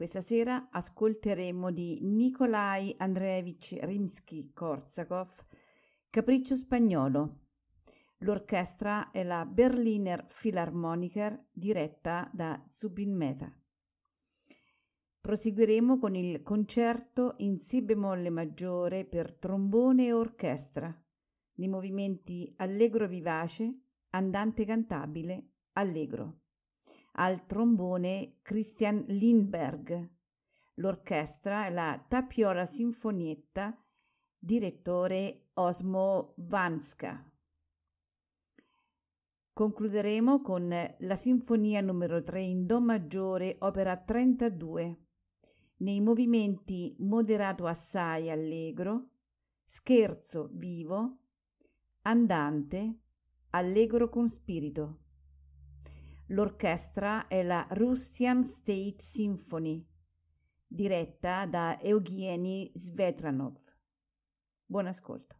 Questa sera ascolteremo di Nikolai Andreevich Rimsky-Korsakov Capriccio spagnolo. L'orchestra è la Berliner Philharmoniker diretta da Zubin Mehta. Proseguiremo con il concerto in Si bemolle maggiore per trombone e orchestra, nei movimenti allegro vivace, andante cantabile, allegro al trombone Christian Lindberg. L'orchestra è la Tapiola Sinfonietta, direttore Osmo Vanska. Concluderemo con la Sinfonia numero 3 in Do maggiore, opera 32, nei movimenti moderato assai allegro, scherzo vivo, andante, allegro con spirito. L'orchestra è la Russian State Symphony, diretta da Evgeny Svetranov. Buon ascolto.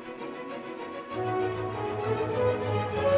Thank you.